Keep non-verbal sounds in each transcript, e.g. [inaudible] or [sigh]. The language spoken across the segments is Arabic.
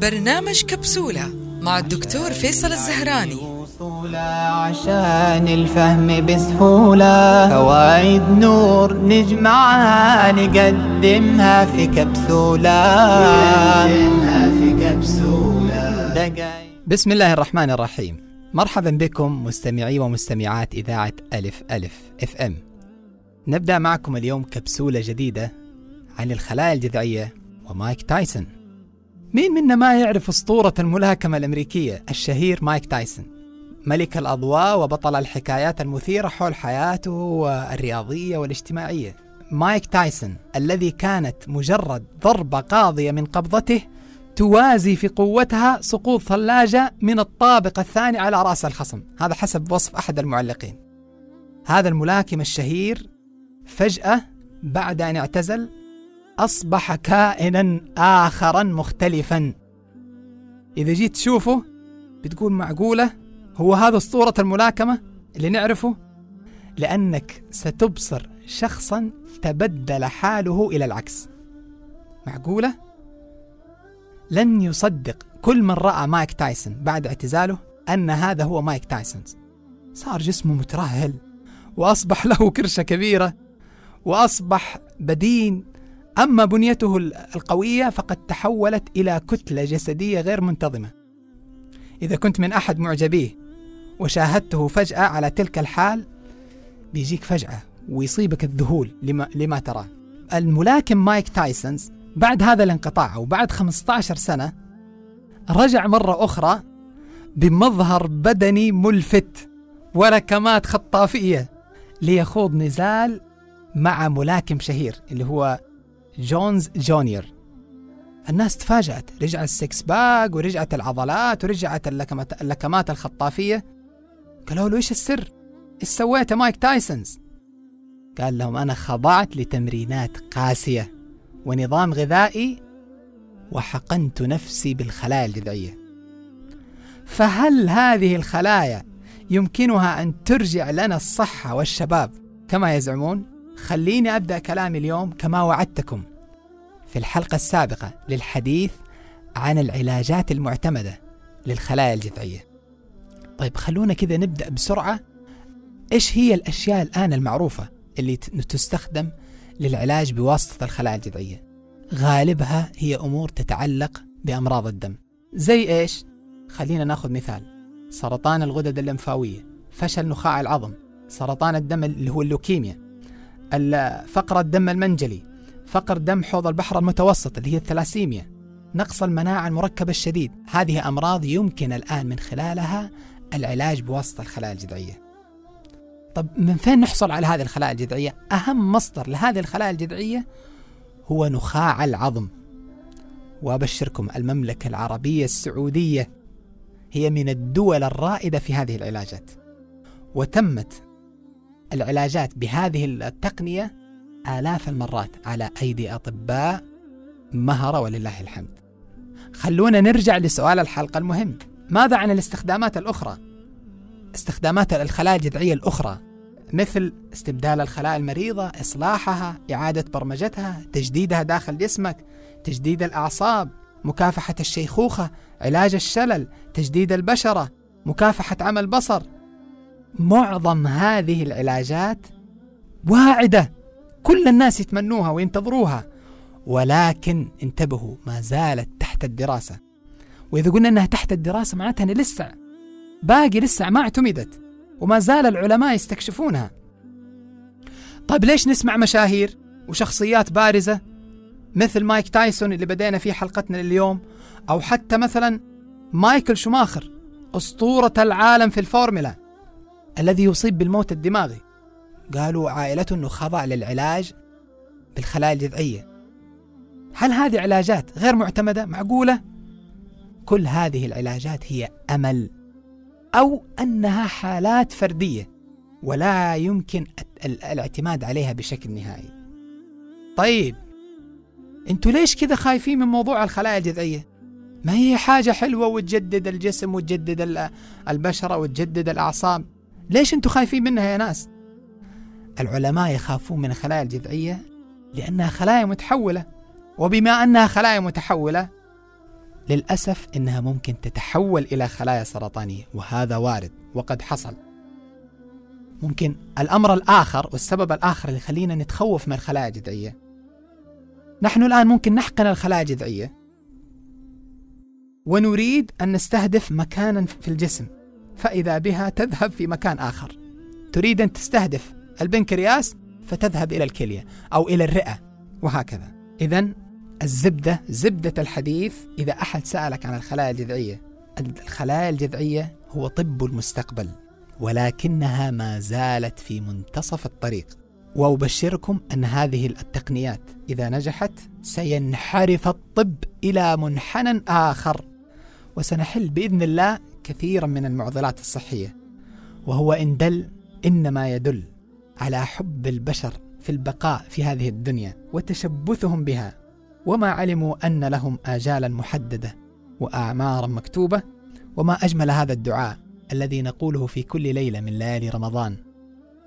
برنامج كبسولة مع الدكتور فيصل الزهراني. عشان الفهم بسهولة. فوايد نور نجمعها نقدمها في كبسولة. نقدمها في كبسولة. دقايق. بسم الله الرحمن الرحيم. مرحبا بكم مستمعي ومستمعات إذاعة ألف ألف إف إم. نبدأ معكم اليوم كبسولة جديدة عن الخلايا الجذعية ومايك تايسون. مين منا ما يعرف أسطورة الملاكمة الأمريكية؟ الشهير مايك تايسون. ملك الأضواء وبطل الحكايات المثيرة حول حياته الرياضية والاجتماعية. مايك تايسون الذي كانت مجرد ضربة قاضية من قبضته توازي في قوتها سقوط ثلاجة من الطابق الثاني على رأس الخصم. هذا حسب وصف أحد المعلقين. هذا الملاكم الشهير فجأة بعد أن اعتزل أصبح كائنا آخرا مختلفا. إذا جيت تشوفه بتقول معقولة هو هذا أسطورة الملاكمة اللي نعرفه؟ لأنك ستبصر شخصا تبدل حاله إلى العكس. معقولة؟ لن يصدق كل من رأى مايك تايسون بعد اعتزاله أن هذا هو مايك تايسون. صار جسمه مترهل وأصبح [laughs] له كرشة كبيرة وأصبح بدين أما بنيته القوية فقد تحولت إلى كتلة جسدية غير منتظمة. إذا كنت من أحد معجبيه وشاهدته فجأة على تلك الحال بيجيك فجأة ويصيبك الذهول لما, لما تراه. الملاكم مايك تايسونز بعد هذا الانقطاع أو بعد 15 سنة رجع مرة أخرى بمظهر بدني ملفت ولكمات خطافية ليخوض نزال مع ملاكم شهير اللي هو جونز جونيور. الناس تفاجأت رجع ال six pack ورجعت العضلات ورجعت اللكمات, اللكمات الخطافية. قالوا له إيش السر؟ إيش سويت مايك تايسون؟ قال لهم أنا خضعت لتمرينات قاسية ونظام غذائي وحقنت نفسي بالخلايا الجذعية. فهل هذه الخلايا يمكنها أن ترجع لنا الصحة والشباب كما يزعمون؟ خليني أبدأ كلامي اليوم كما وعدتكم. في الحلقة السابقة للحديث عن العلاجات المعتمدة للخلايا الجذعية. طيب خلونا كذا نبدأ بسرعة. إيش هي الأشياء الآن المعروفة اللي تستخدم للعلاج بواسطة الخلايا الجذعية؟ غالبها هي أمور تتعلق بأمراض الدم. زي إيش؟ خلينا ناخذ مثال. سرطان الغدد الليمفاوية فشل نخاع العظم سرطان الدم اللي هو اللوكيميا فقر الدم المنجلي فقر دم حوض البحر المتوسط اللي هي الثلاسيميا. نقص المناعة المركبة الشديد. هذه أمراض يمكن الآن من خلالها العلاج بواسطة الخلايا الجذعية. طب من فين نحصل على هذه الخلايا الجذعية؟ أهم مصدر لهذه الخلايا الجذعية هو نخاع العظم. وأبشركم المملكة العربية السعودية هي من الدول الرائدة في هذه العلاجات. وتمت العلاجات بهذه التقنية آلاف المرات على أيدي أطباء مهرة ولله الحمد. خلونا نرجع لسؤال الحلقة المهم. ماذا عن الاستخدامات الأخرى؟ استخدامات الخلايا الجذعية الأخرى مثل استبدال الخلايا المريضة إصلاحها إعادة برمجتها تجديدها داخل جسمك تجديد الأعصاب مكافحة الشيخوخة علاج الشلل تجديد البشرة مكافحة عمى البصر معظم هذه العلاجات واعدة كل الناس يتمنوها وينتظروها ولكن انتبهوا ما زالت تحت الدراسة. وإذا قلنا أنها تحت الدراسة معناتها لسه باقي لسه ما اعتمدت وما زال العلماء يستكشفونها. طيب ليش نسمع مشاهير وشخصيات بارزة مثل مايك تايسون اللي بدينا فيه حلقتنا اليوم أو حتى مثلا مايكل شوماخر أسطورة العالم في الفورمولا الذي يصيب بالموت الدماغي؟ قالوا عائلته أنه خضع للعلاج بالخلايا الجذعية. هل هذه علاجات غير معتمدة؟ معقولة؟ كل هذه العلاجات هي أمل أو أنها حالات فردية ولا يمكن الاعتماد عليها بشكل نهائي. طيب أنتوا ليش كذا خايفين من موضوع الخلايا الجذعية؟ ما هي حاجة حلوة وتجدد الجسم وتجدد البشرة وتجدد الأعصاب؟ ليش أنتوا خايفين منها يا ناس؟ العلماء يخافون من الخلايا الجذعية لأنها خلايا متحولة. وبما أنها خلايا متحولة للأسف إنها ممكن تتحول إلى خلايا سرطانية وهذا وارد وقد حصل. ممكن الأمر الآخر والسبب الآخر اللي يخلينا نتخوف من الخلايا الجذعية. نحن الآن ممكن نحقن الخلايا الجذعية. ونريد أن نستهدف مكانا في الجسم فإذا بها تذهب في مكان آخر. تريد أن تستهدف البنكرياس فتذهب إلى الكلية أو إلى الرئة وهكذا. إذا الزبدة زبدة الحديث إذا أحد سألك عن الخلايا الجذعية الخلايا الجذعية هو طب المستقبل ولكنها ما زالت في منتصف الطريق. وأبشركم أن هذه التقنيات إذا نجحت سينحرف الطب إلى منحنى آخر. وسنحل بإذن الله كثيرا من المعضلات الصحية وهو إن دل إنما يدل على حب البشر في البقاء في هذه الدنيا وتشبثهم بها. وما علموا أن لهم آجالا محددة وأعمارا مكتوبة. وما أجمل هذا الدعاء الذي نقوله في كل ليلة من ليالي رمضان.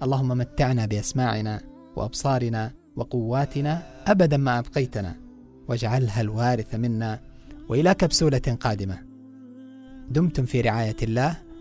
اللهم متعنا بأسماعنا وأبصارنا وقواتنا أبدا ما أبقيتنا. واجعلها الوارث منا وإلى كبسولة قادمة. دمتم في رعاية الله